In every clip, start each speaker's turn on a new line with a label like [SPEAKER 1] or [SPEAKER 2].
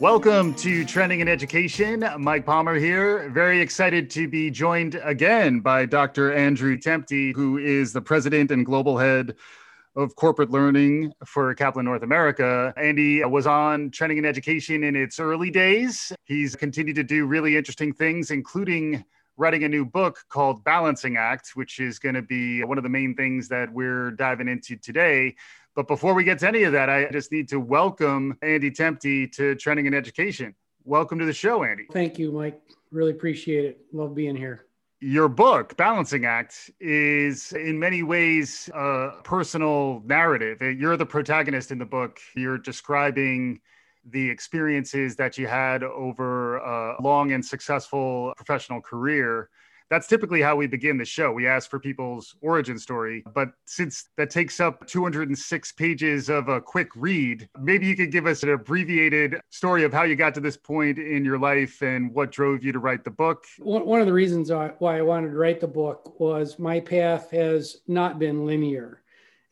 [SPEAKER 1] Welcome to Trending in Education. Mike Palmer here. Very excited to be joined again by Dr. Andrew Temte, who is the president and global head of corporate learning for Kaplan North America. Andy was on Trending in Education in its early days. He's continued to do really interesting things, including writing a new book called Balancing Act, which is going to be one of the main things that we're diving into today. But before we get to any of that, I just need to welcome Andy Temte to Trending in Education. Welcome to the show, Andy.
[SPEAKER 2] Thank you, Mike. Really appreciate it. Love being here.
[SPEAKER 1] Your book, Balancing Act, is in many ways a personal narrative. You're the protagonist in the book. You're describing the experiences that you had over a long and successful professional career that's typically how we begin the show. We ask for people's origin story. But since that takes up 206 pages of a quick read, maybe you could give us an abbreviated story of how you got to this point in your life and what drove you to write the book.
[SPEAKER 2] One of the reasons why I wanted to write the book was my path has not been linear.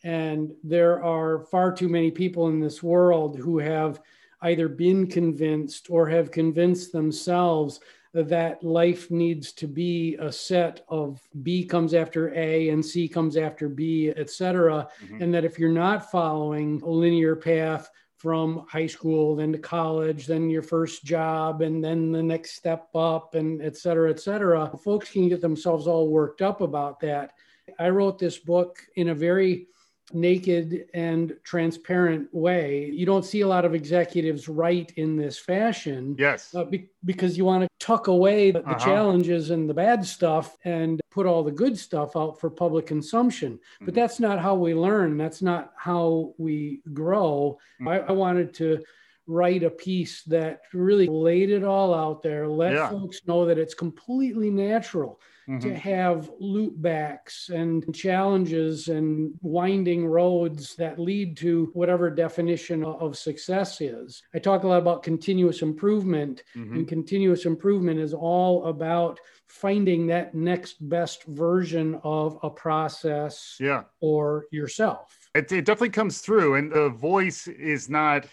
[SPEAKER 2] And there are far too many people in this world who have either been convinced or have convinced themselves that life needs to be a set of B comes after A and C comes after B, et cetera. Mm-hmm. And that if you're not following a linear path from high school, then to college, then your first job, and then the next step up, and et cetera, et cetera, folks can get themselves all worked up about that. I wrote this book in a very naked and transparent way. You don't see a lot of executives write in this fashion.
[SPEAKER 1] Yes. Uh,
[SPEAKER 2] be- because you want to tuck away the, uh-huh. challenges and the bad stuff and put all the good stuff out for public consumption. Mm-hmm. But that's not how we learn. That's not how we grow. Mm-hmm. I, I wanted to write a piece that really laid it all out there, let yeah. folks know that it's completely natural mm-hmm. to have loopbacks and challenges and winding roads that lead to whatever definition of success is. I talk a lot about continuous improvement, mm-hmm. and continuous improvement is all about finding that next best version of a process
[SPEAKER 1] yeah.
[SPEAKER 2] or yourself.
[SPEAKER 1] It, it definitely comes through, and the voice is not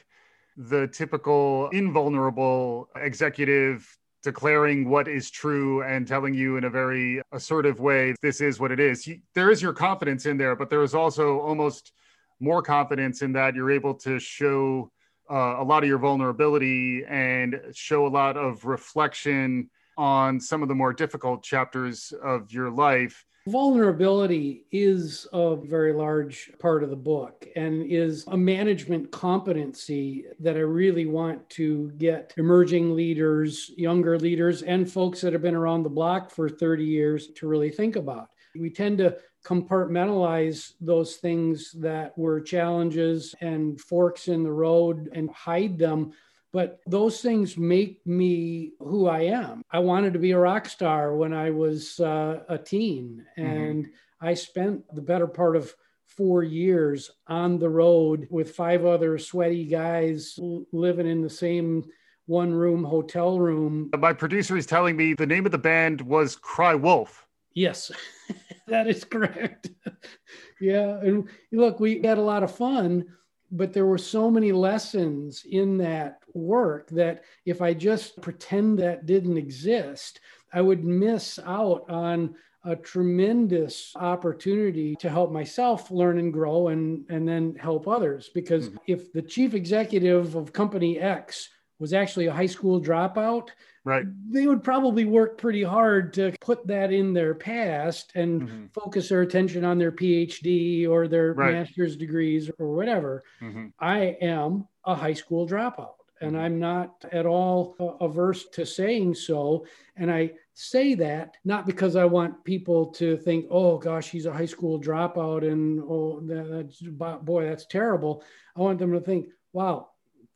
[SPEAKER 1] the typical invulnerable executive declaring what is true and telling you in a very assertive way, this is what it is. There is your confidence in there, but there is also almost more confidence in that you're able to show uh, a lot of your vulnerability and show a lot of reflection on some of the more difficult chapters of your life
[SPEAKER 2] Vulnerability is a very large part of the book and is a management competency that I really want to get emerging leaders, younger leaders, and folks that have been around the block for 30 years to really think about. We tend to compartmentalize those things that were challenges and forks in the road and hide them but those things make me who I am. I wanted to be a rock star when I was uh, a teen, mm-hmm. and mm-hmm. I spent the better part of four years on the road with five other sweaty guys living in the same one room hotel room.
[SPEAKER 1] My producer is telling me the name of the band was Cry Wolf.
[SPEAKER 2] Yes, that is correct. yeah. And look, we had a lot of fun, but there were so many lessons in that work that if I just pretend that didn't exist, I would miss out on a tremendous opportunity to help myself learn and grow and, and then help others. Because mm-hmm. if the chief executive of company X was actually a high school dropout,
[SPEAKER 1] right
[SPEAKER 2] they would probably work pretty hard to put that in their past and mm-hmm. focus their attention on their phd or their right. master's degrees or whatever mm-hmm. i am a high school dropout and mm-hmm. i'm not at all averse to saying so and i say that not because i want people to think oh gosh he's a high school dropout and oh that's boy that's terrible i want them to think wow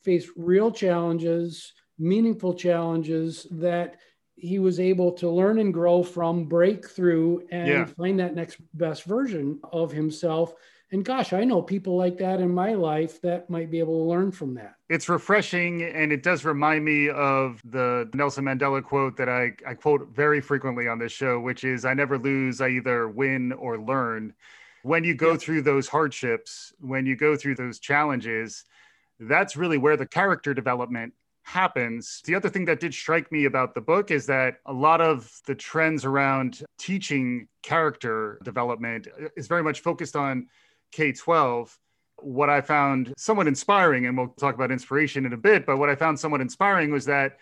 [SPEAKER 2] face real challenges meaningful challenges that he was able to learn and grow from, break through, and yeah. find that next best version of himself. And gosh, I know people like that in my life that might be able to learn from that.
[SPEAKER 1] It's refreshing and it does remind me of the Nelson Mandela quote that I, I quote very frequently on this show, which is I never lose, I either win or learn. When you go yeah. through those hardships, when you go through those challenges, that's really where the character development happens. The other thing that did strike me about the book is that a lot of the trends around teaching character development is very much focused on K 12. What I found somewhat inspiring, and we'll talk about inspiration in a bit, but what I found somewhat inspiring was that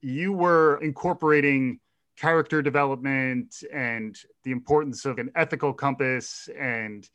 [SPEAKER 1] you were incorporating character development and the importance of an ethical compass and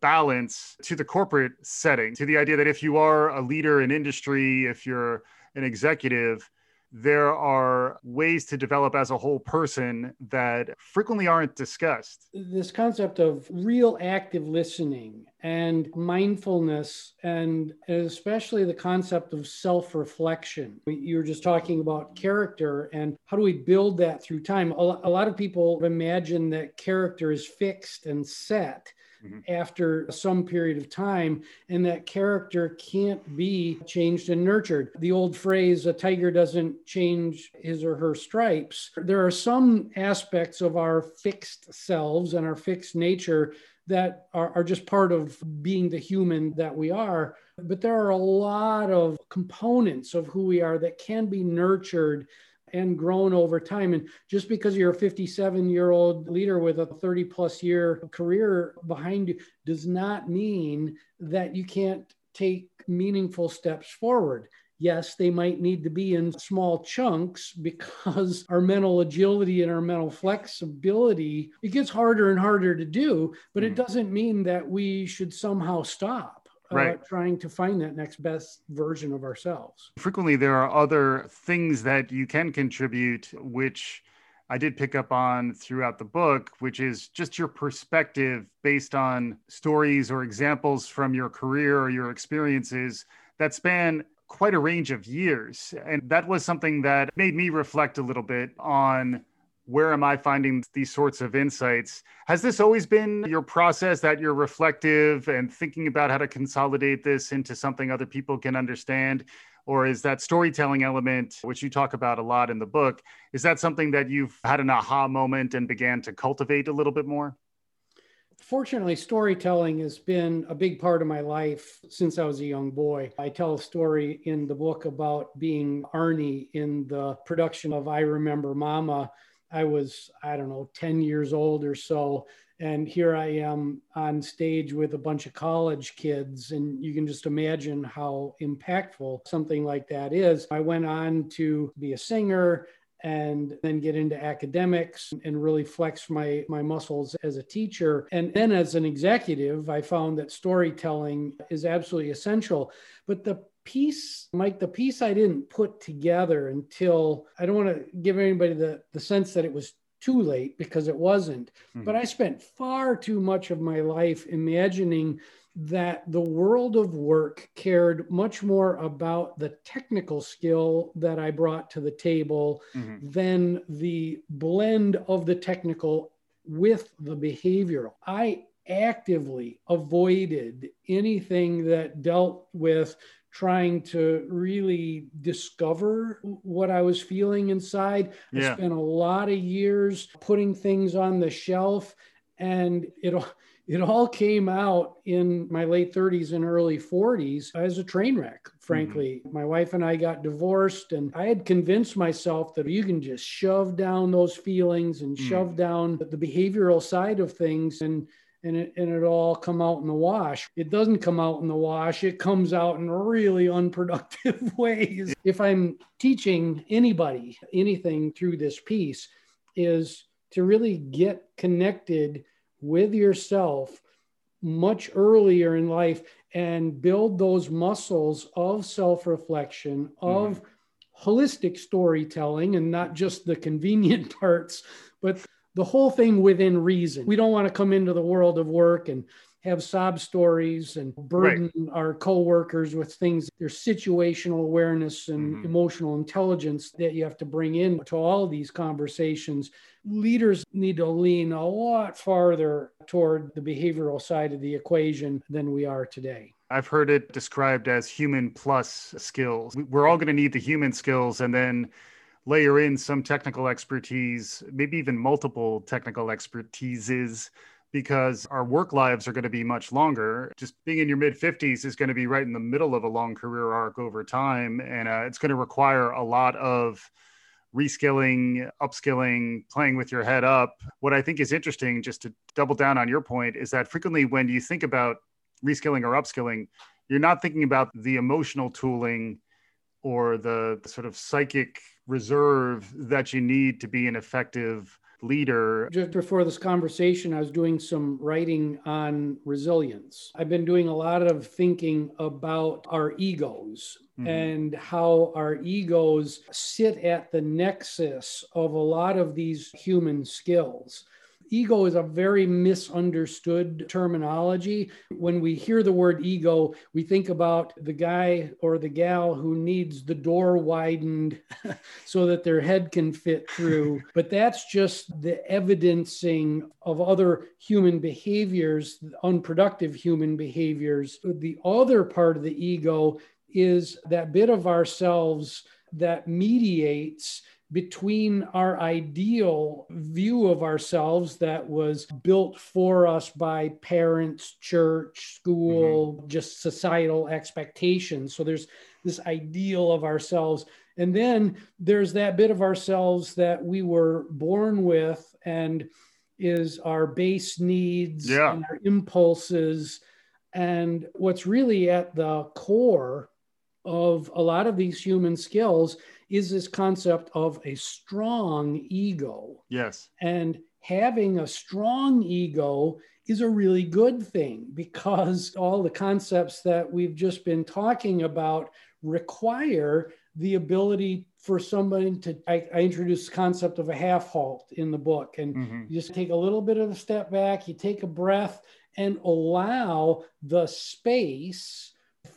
[SPEAKER 1] balance to the corporate setting, to the idea that if you are a leader in industry, if you're an executive, there are ways to develop as a whole person that frequently aren't discussed.
[SPEAKER 2] This concept of real active listening and mindfulness, and especially the concept of self reflection. You were just talking about character and how do we build that through time? A lot of people imagine that character is fixed and set mm-hmm. after some period of time, and that character can't be changed and nurtured. The old phrase, a tiger doesn't change his or her stripes. There are some aspects of our fixed selves and our fixed nature that are, are just part of being the human that we are. But there are a lot of components of who we are that can be nurtured and grown over time. And just because you're a 57 year old leader with a 30 plus year career behind you does not mean that you can't take meaningful steps forward. Yes, they might need to be in small chunks because our mental agility and our mental flexibility, it gets harder and harder to do, but it mm-hmm. doesn't mean that we should somehow stop uh, right. trying to find that next best version of ourselves.
[SPEAKER 1] Frequently, there are other things that you can contribute, which I did pick up on throughout the book, which is just your perspective based on stories or examples from your career or your experiences that span quite a range of years. And that was something that made me reflect a little bit on where am I finding these sorts of insights? Has this always been your process that you're reflective and thinking about how to consolidate this into something other people can understand? Or is that storytelling element, which you talk about a lot in the book, is that something that you've had an aha moment and began to cultivate a little bit more?
[SPEAKER 2] Fortunately, storytelling has been a big part of my life since I was a young boy. I tell a story in the book about being Arnie in the production of I Remember Mama I was, I don't know, 10 years old or so. And here I am on stage with a bunch of college kids. And you can just imagine how impactful something like that is. I went on to be a singer and then get into academics and really flex my my muscles as a teacher and then as an executive i found that storytelling is absolutely essential but the piece, Mike, the piece I didn't put together until I don't want to give anybody the, the sense that it was too late because it wasn't. Mm-hmm. But I spent far too much of my life imagining that the world of work cared much more about the technical skill that I brought to the table mm-hmm. than the blend of the technical with the behavioral. I actively avoided anything that dealt with trying to really discover what I was feeling inside. Yeah. I spent a lot of years putting things on the shelf and it it all came out in my late 30s and early 40s as a train wreck frankly mm-hmm. my wife and i got divorced and i had convinced myself that you can just shove down those feelings and mm. shove down the behavioral side of things and and it, and it all come out in the wash. It doesn't come out in the wash. It comes out in really unproductive ways. If I'm teaching anybody anything through this piece is to really get connected with yourself much earlier in life and build those muscles of self-reflection of mm-hmm. holistic storytelling and not just the convenient parts but the whole thing within reason. We don't want to come into the world of work and have sob stories and burden right. our coworkers with things. There's situational awareness and mm-hmm. emotional intelligence that you have to bring in to all these conversations. Leaders need to lean a lot farther toward the behavioral side of the equation than we are today.
[SPEAKER 1] I've heard it described as human plus skills. We're all going to need the human skills and then layer in some technical expertise, maybe even multiple technical expertises because our work lives are going to be much longer. Just being in your mid 50s is going to be right in the middle of a long career arc over time. And uh, it's going to require a lot of reskilling, upskilling, playing with your head up. What I think is interesting, just to double down on your point, is that frequently when you think about reskilling or upskilling, you're not thinking about the emotional tooling or the, the sort of psychic reserve that you need to be an effective leader.
[SPEAKER 2] Just before this conversation, I was doing some writing on resilience. I've been doing a lot of thinking about our egos mm-hmm. and how our egos sit at the nexus of a lot of these human skills ego is a very misunderstood terminology. When we hear the word ego, we think about the guy or the gal who needs the door widened so that their head can fit through. but that's just the evidencing of other human behaviors, unproductive human behaviors. The other part of the ego is that bit of ourselves that mediates between our ideal view of ourselves that was built for us by parents, church, school, mm-hmm. just societal expectations. So there's this ideal of ourselves. And then there's that bit of ourselves that we were born with and is our base needs
[SPEAKER 1] yeah.
[SPEAKER 2] and our impulses. And what's really at the core of a lot of these human skills is this concept of a strong ego.
[SPEAKER 1] Yes.
[SPEAKER 2] And having a strong ego is a really good thing because all the concepts that we've just been talking about require the ability for somebody to I, I introduced the concept of a half halt in the book and mm-hmm. you just take a little bit of a step back you take a breath and allow the space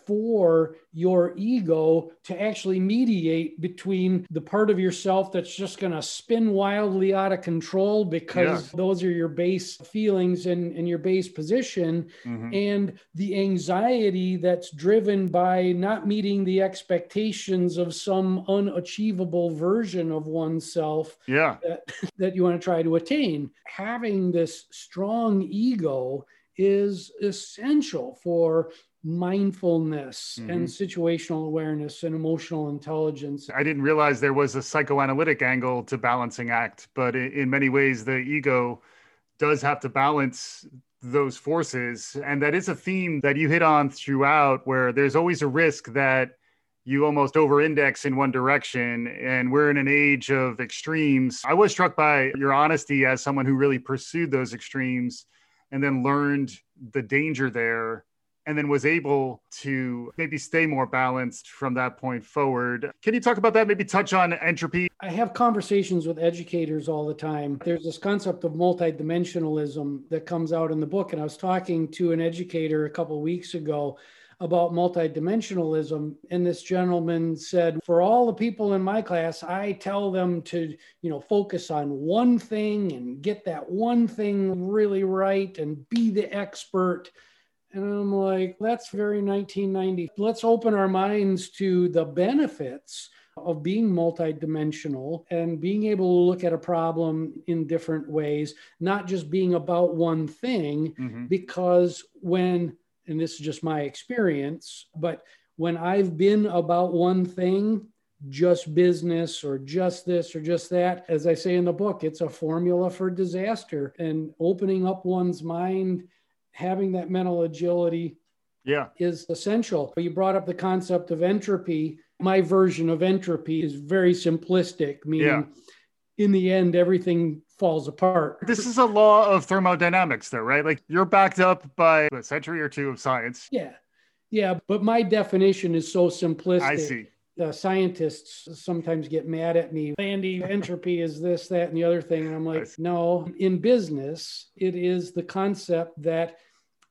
[SPEAKER 2] for your ego to actually mediate between the part of yourself that's just going to spin wildly out of control because yeah. those are your base feelings and, and your base position mm-hmm. and the anxiety that's driven by not meeting the expectations of some unachievable version of oneself
[SPEAKER 1] yeah.
[SPEAKER 2] that, that you want to try to attain having this strong ego is essential for mindfulness mm-hmm. and situational awareness and emotional intelligence.
[SPEAKER 1] I didn't realize there was a psychoanalytic angle to balancing act, but in many ways, the ego does have to balance those forces. And that is a theme that you hit on throughout, where there's always a risk that you almost over index in one direction. And we're in an age of extremes. I was struck by your honesty as someone who really pursued those extremes and then learned the danger there and then was able to maybe stay more balanced from that point forward. Can you talk about that? Maybe touch on entropy?
[SPEAKER 2] I have conversations with educators all the time. There's this concept of multidimensionalism that comes out in the book. And I was talking to an educator a couple weeks ago about multidimensionalism and this gentleman said for all the people in my class i tell them to you know focus on one thing and get that one thing really right and be the expert and I'm like, that's very 1990. Let's open our minds to the benefits of being multidimensional and being able to look at a problem in different ways, not just being about one thing. Mm-hmm. Because when, and this is just my experience, but when I've been about one thing, just business or just this or just that, as I say in the book, it's a formula for disaster. And opening up one's mind having that mental agility
[SPEAKER 1] yeah.
[SPEAKER 2] is essential. But you brought up the concept of entropy. My version of entropy is very simplistic meaning yeah. in the end everything falls apart.
[SPEAKER 1] This is a law of thermodynamics though right? Like you're backed up by a century or two of science.
[SPEAKER 2] Yeah. Yeah but my definition is so simplistic. I
[SPEAKER 1] see
[SPEAKER 2] the scientists sometimes get mad at me. Andy, entropy is this, that, and the other thing. And I'm like, no, in business, it is the concept that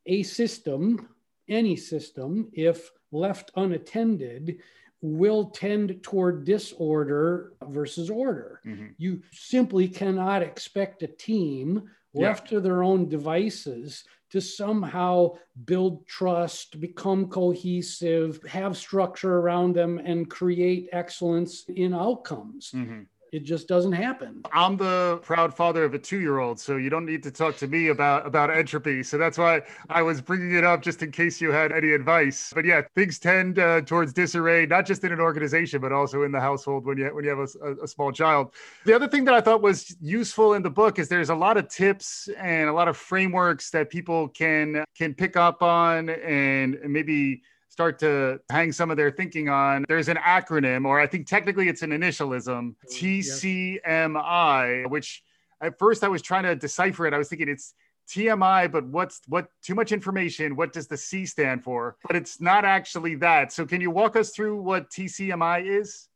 [SPEAKER 2] a system, any system, if left unattended, will tend toward disorder versus order. Mm-hmm. You simply cannot expect a team left yeah. to their own devices to somehow build trust, become cohesive, have structure around them, and create excellence in outcomes. Mm-hmm. It just doesn't happen.
[SPEAKER 1] I'm the proud father of a two-year-old, so you don't need to talk to me about about entropy. So that's why I was bringing it up just in case you had any advice. But yeah, things tend uh, towards disarray, not just in an organization, but also in the household when you when you have a, a small child. The other thing that I thought was useful in the book is there's a lot of tips and a lot of frameworks that people can can pick up on and maybe start to hang some of their thinking on. There's an acronym, or I think technically it's an initialism, mm, TCMI, which at first I was trying to decipher it. I was thinking it's TMI, but what's what too much information? What does the C stand for? But it's not actually that. So can you walk us through what TCMI is?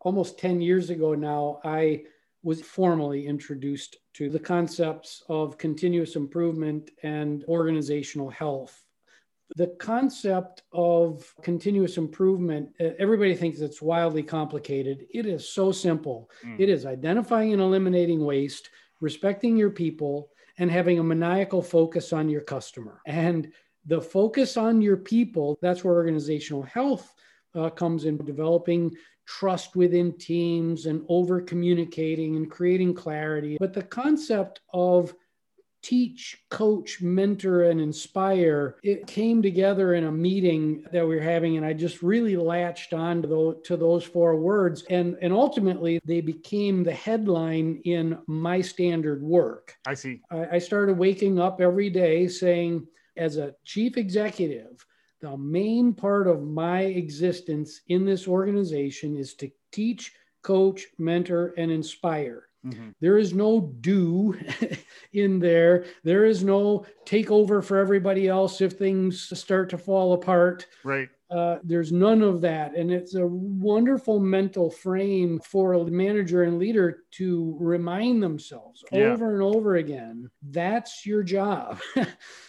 [SPEAKER 2] Almost 10 years ago now, I was formally introduced to the concepts of continuous improvement and organizational health the concept of continuous improvement, everybody thinks it's wildly complicated. It is so simple. Mm. It is identifying and eliminating waste, respecting your people, and having a maniacal focus on your customer. And the focus on your people, that's where organizational health uh, comes in, developing trust within teams and over communicating and creating clarity. But the concept of teach, coach, mentor, and inspire, it came together in a meeting that we were having. And I just really latched on to those, to those four words. And, and ultimately, they became the headline in my standard work.
[SPEAKER 1] I see.
[SPEAKER 2] I, I started waking up every day saying, as a chief executive, the main part of my existence in this organization is to teach, coach, mentor, and inspire. Mm-hmm. There is no do in there. There is no take over for everybody else if things start to fall apart.
[SPEAKER 1] Right.
[SPEAKER 2] Uh, there's none of that. And it's a wonderful mental frame for a manager and leader to remind themselves yeah. over and over again that's your job.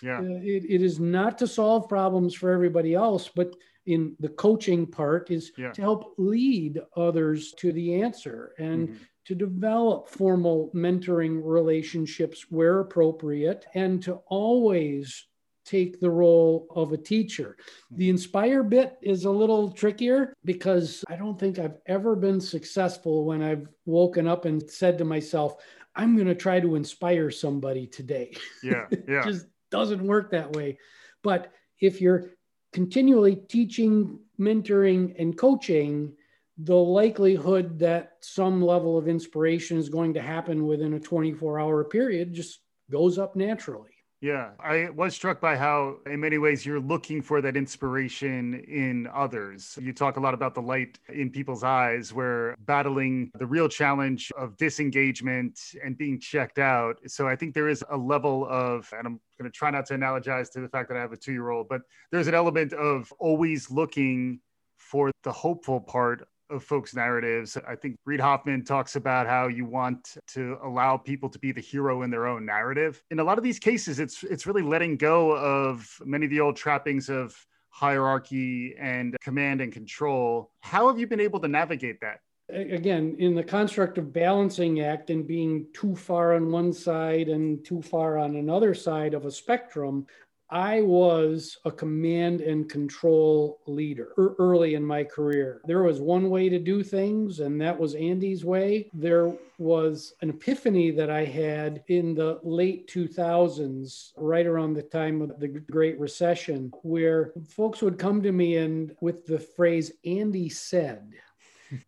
[SPEAKER 1] yeah.
[SPEAKER 2] Uh, it, it is not to solve problems for everybody else, but in the coaching part is yeah. to help lead others to the answer and mm-hmm to develop formal mentoring relationships where appropriate, and to always take the role of a teacher. The hmm. inspire bit is a little trickier because I don't think I've ever been successful when I've woken up and said to myself, I'm going to try to inspire somebody today.
[SPEAKER 1] Yeah. Yeah.
[SPEAKER 2] it just doesn't work that way. But if you're continually teaching, mentoring, and coaching, the likelihood that some level of inspiration is going to happen within a 24 hour period just goes up naturally.
[SPEAKER 1] Yeah, I was struck by how, in many ways, you're looking for that inspiration in others. You talk a lot about the light in people's eyes, where battling the real challenge of disengagement and being checked out. So I think there is a level of, and I'm going to try not to analogize to the fact that I have a two year old, but there's an element of always looking for the hopeful part of folks' narratives. I think Reid Hoffman talks about how you want to allow people to be the hero in their own narrative. In a lot of these cases, it's it's really letting go of many of the old trappings of hierarchy and command and control. How have you been able to navigate that?
[SPEAKER 2] Again, in the construct of balancing act and being too far on one side and too far on another side of a spectrum, I was a command and control leader early in my career. There was one way to do things, and that was Andy's way. There was an epiphany that I had in the late 2000s, right around the time of the Great Recession, where folks would come to me and with the phrase, Andy said,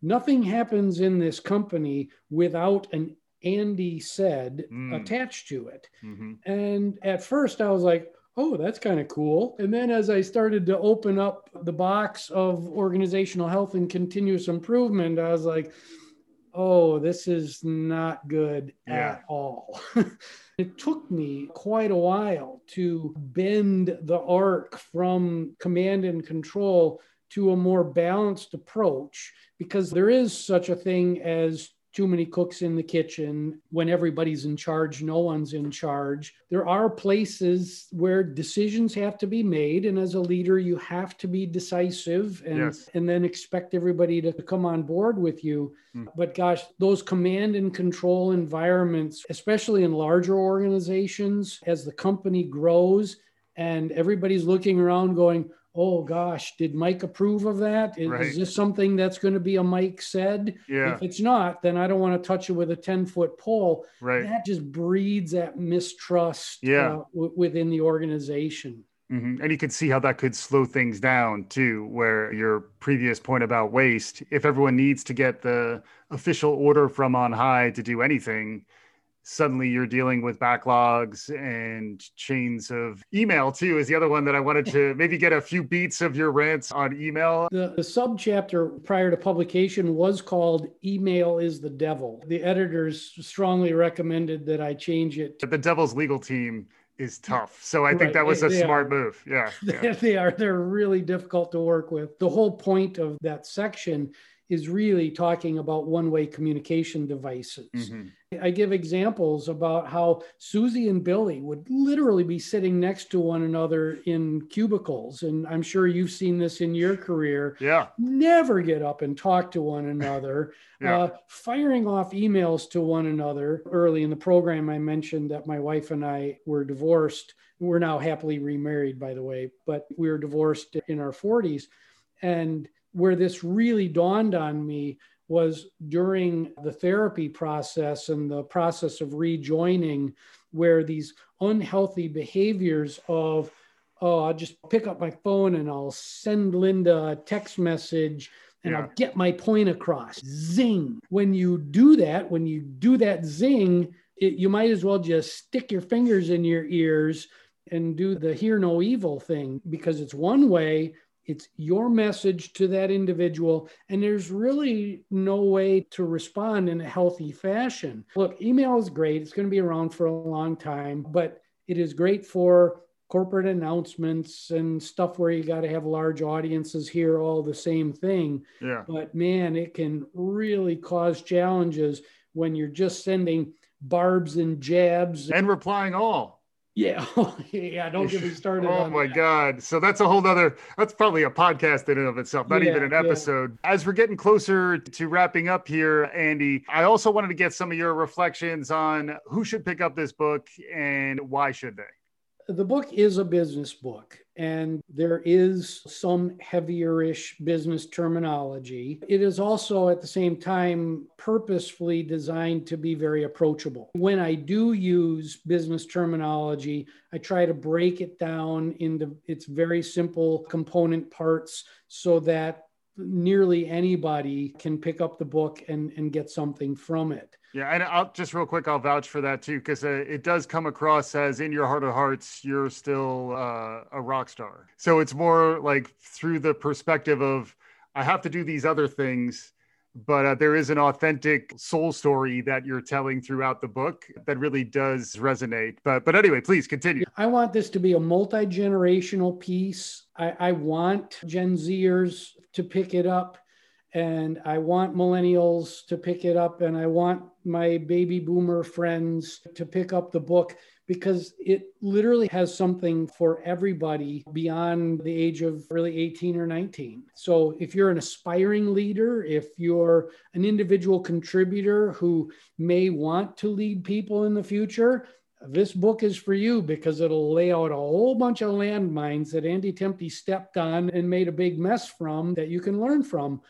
[SPEAKER 2] nothing happens in this company without an Andy said mm. attached to it. Mm-hmm. And at first I was like, oh, that's kind of cool. And then as I started to open up the box of organizational health and continuous improvement, I was like, oh, this is not good yeah. at all. it took me quite a while to bend the arc from command and control to a more balanced approach because there is such a thing as too many cooks in the kitchen. When everybody's in charge, no one's in charge. There are places where decisions have to be made. And as a leader, you have to be decisive and, yes. and then expect everybody to come on board with you. Mm. But gosh, those command and control environments, especially in larger organizations, as the company grows and everybody's looking around going, oh gosh, did Mike approve of that? Is, right. is this something that's going to be a Mike said?
[SPEAKER 1] Yeah.
[SPEAKER 2] If it's not, then I don't want to touch it with a 10 foot pole.
[SPEAKER 1] Right.
[SPEAKER 2] That just breeds that mistrust
[SPEAKER 1] yeah.
[SPEAKER 2] Uh, w- within the organization.
[SPEAKER 1] Mm-hmm. And you could see how that could slow things down too, where your previous point about waste, if everyone needs to get the official order from on high to do anything, suddenly you're dealing with backlogs and chains of email too is the other one that i wanted to maybe get a few beats of your rants on email
[SPEAKER 2] the, the subchapter prior to publication was called email is the devil the editors strongly recommended that i change it
[SPEAKER 1] the devil's legal team is tough. So I right. think that was a smart are. move. Yeah,
[SPEAKER 2] yeah. they are. They're really difficult to work with. The whole point of that section is really talking about one way communication devices. Mm-hmm. I give examples about how Susie and Billy would literally be sitting next to one another in cubicles. And I'm sure you've seen this in your career.
[SPEAKER 1] Yeah.
[SPEAKER 2] Never get up and talk to one another, yeah. uh, firing off emails to one another. Early in the program, I mentioned that my wife and I were divorced. We're now happily remarried, by the way, but we were divorced in our 40s. And where this really dawned on me was during the therapy process and the process of rejoining, where these unhealthy behaviors of, oh, I'll just pick up my phone and I'll send Linda a text message and yeah. I'll get my point across. Zing. When you do that, when you do that zing, it, you might as well just stick your fingers in your ears and do the hear no evil thing because it's one way it's your message to that individual, and there's really no way to respond in a healthy fashion. Look, email is great, it's going to be around for a long time, but it is great for corporate announcements and stuff where you got to have large audiences hear all the same thing.
[SPEAKER 1] Yeah.
[SPEAKER 2] But man, it can really cause challenges when you're just sending barbs and jabs
[SPEAKER 1] and replying all.
[SPEAKER 2] Yeah, yeah. Don't get me started.
[SPEAKER 1] oh my that. God! So that's a whole other. That's probably a podcast in and of itself, not yeah, even an episode. Yeah. As we're getting closer to wrapping up here, Andy, I also wanted to get some of your reflections on who should pick up this book and why should they.
[SPEAKER 2] The book is a business book, and there is some heavier-ish business terminology. It is also at the same time purposefully designed to be very approachable. When I do use business terminology, I try to break it down into its very simple component parts so that nearly anybody can pick up the book and, and get something from it.
[SPEAKER 1] Yeah, and I'll just real quick, I'll vouch for that too, because uh, it does come across as in your heart of hearts, you're still uh, a rock star. So it's more like through the perspective of I have to do these other things, but uh, there is an authentic soul story that you're telling throughout the book that really does resonate. But but anyway, please continue.
[SPEAKER 2] I want this to be a multi generational piece. I, I want Gen Zers to pick it up and I want millennials to pick it up, and I want my baby boomer friends to pick up the book because it literally has something for everybody beyond the age of really 18 or 19. So if you're an aspiring leader, if you're an individual contributor who may want to lead people in the future, this book is for you because it'll lay out a whole bunch of landmines that Andy Temte stepped on and made a big mess from that you can learn from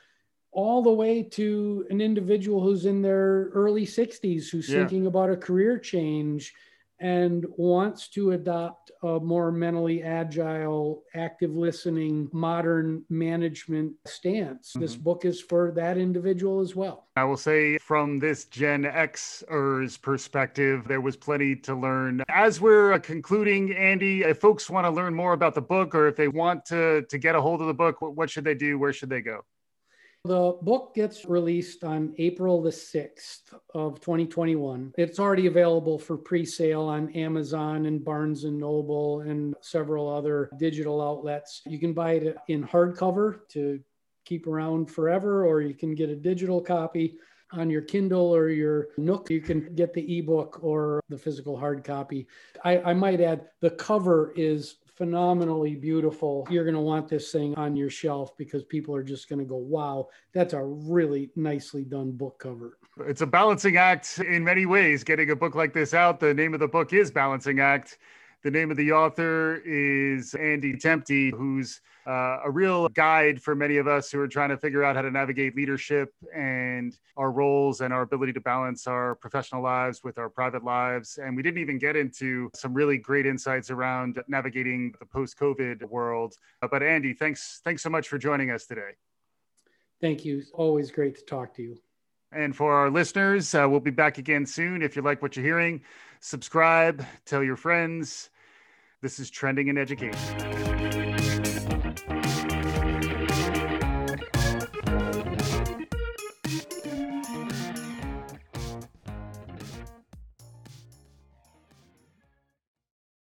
[SPEAKER 2] all the way to an individual who's in their early 60s who's yeah. thinking about a career change and wants to adopt a more mentally agile, active listening, modern management stance. Mm-hmm. This book is for that individual as well.
[SPEAKER 1] I will say, from this Gen Xers perspective, there was plenty to learn. As we're concluding, Andy, if folks want to learn more about the book or if they want to, to get a hold of the book, what should they do? Where should they go?
[SPEAKER 2] The book gets released on April the 6th of 2021. It's already available for pre-sale on Amazon and Barnes and Noble and several other digital outlets. You can buy it in hardcover to keep around forever or you can get a digital copy on your Kindle or your Nook, you can get the ebook or the physical hard copy. I, I might add the cover is phenomenally beautiful. You're going to want this thing on your shelf because people are just going to go, wow, that's a really nicely done book cover.
[SPEAKER 1] It's a balancing act in many ways getting a book like this out. The name of the book is Balancing Act. The name of the author is Andy Temte, who's uh, a real guide for many of us who are trying to figure out how to navigate leadership and our roles and our ability to balance our professional lives with our private lives. And we didn't even get into some really great insights around navigating the post-COVID world. But Andy, thanks thanks so much for joining us today.
[SPEAKER 2] Thank you. Always great to talk to you.
[SPEAKER 1] And for our listeners, uh, we'll be back again soon. If you like what you're hearing, subscribe, tell your friends. This is Trending in Education.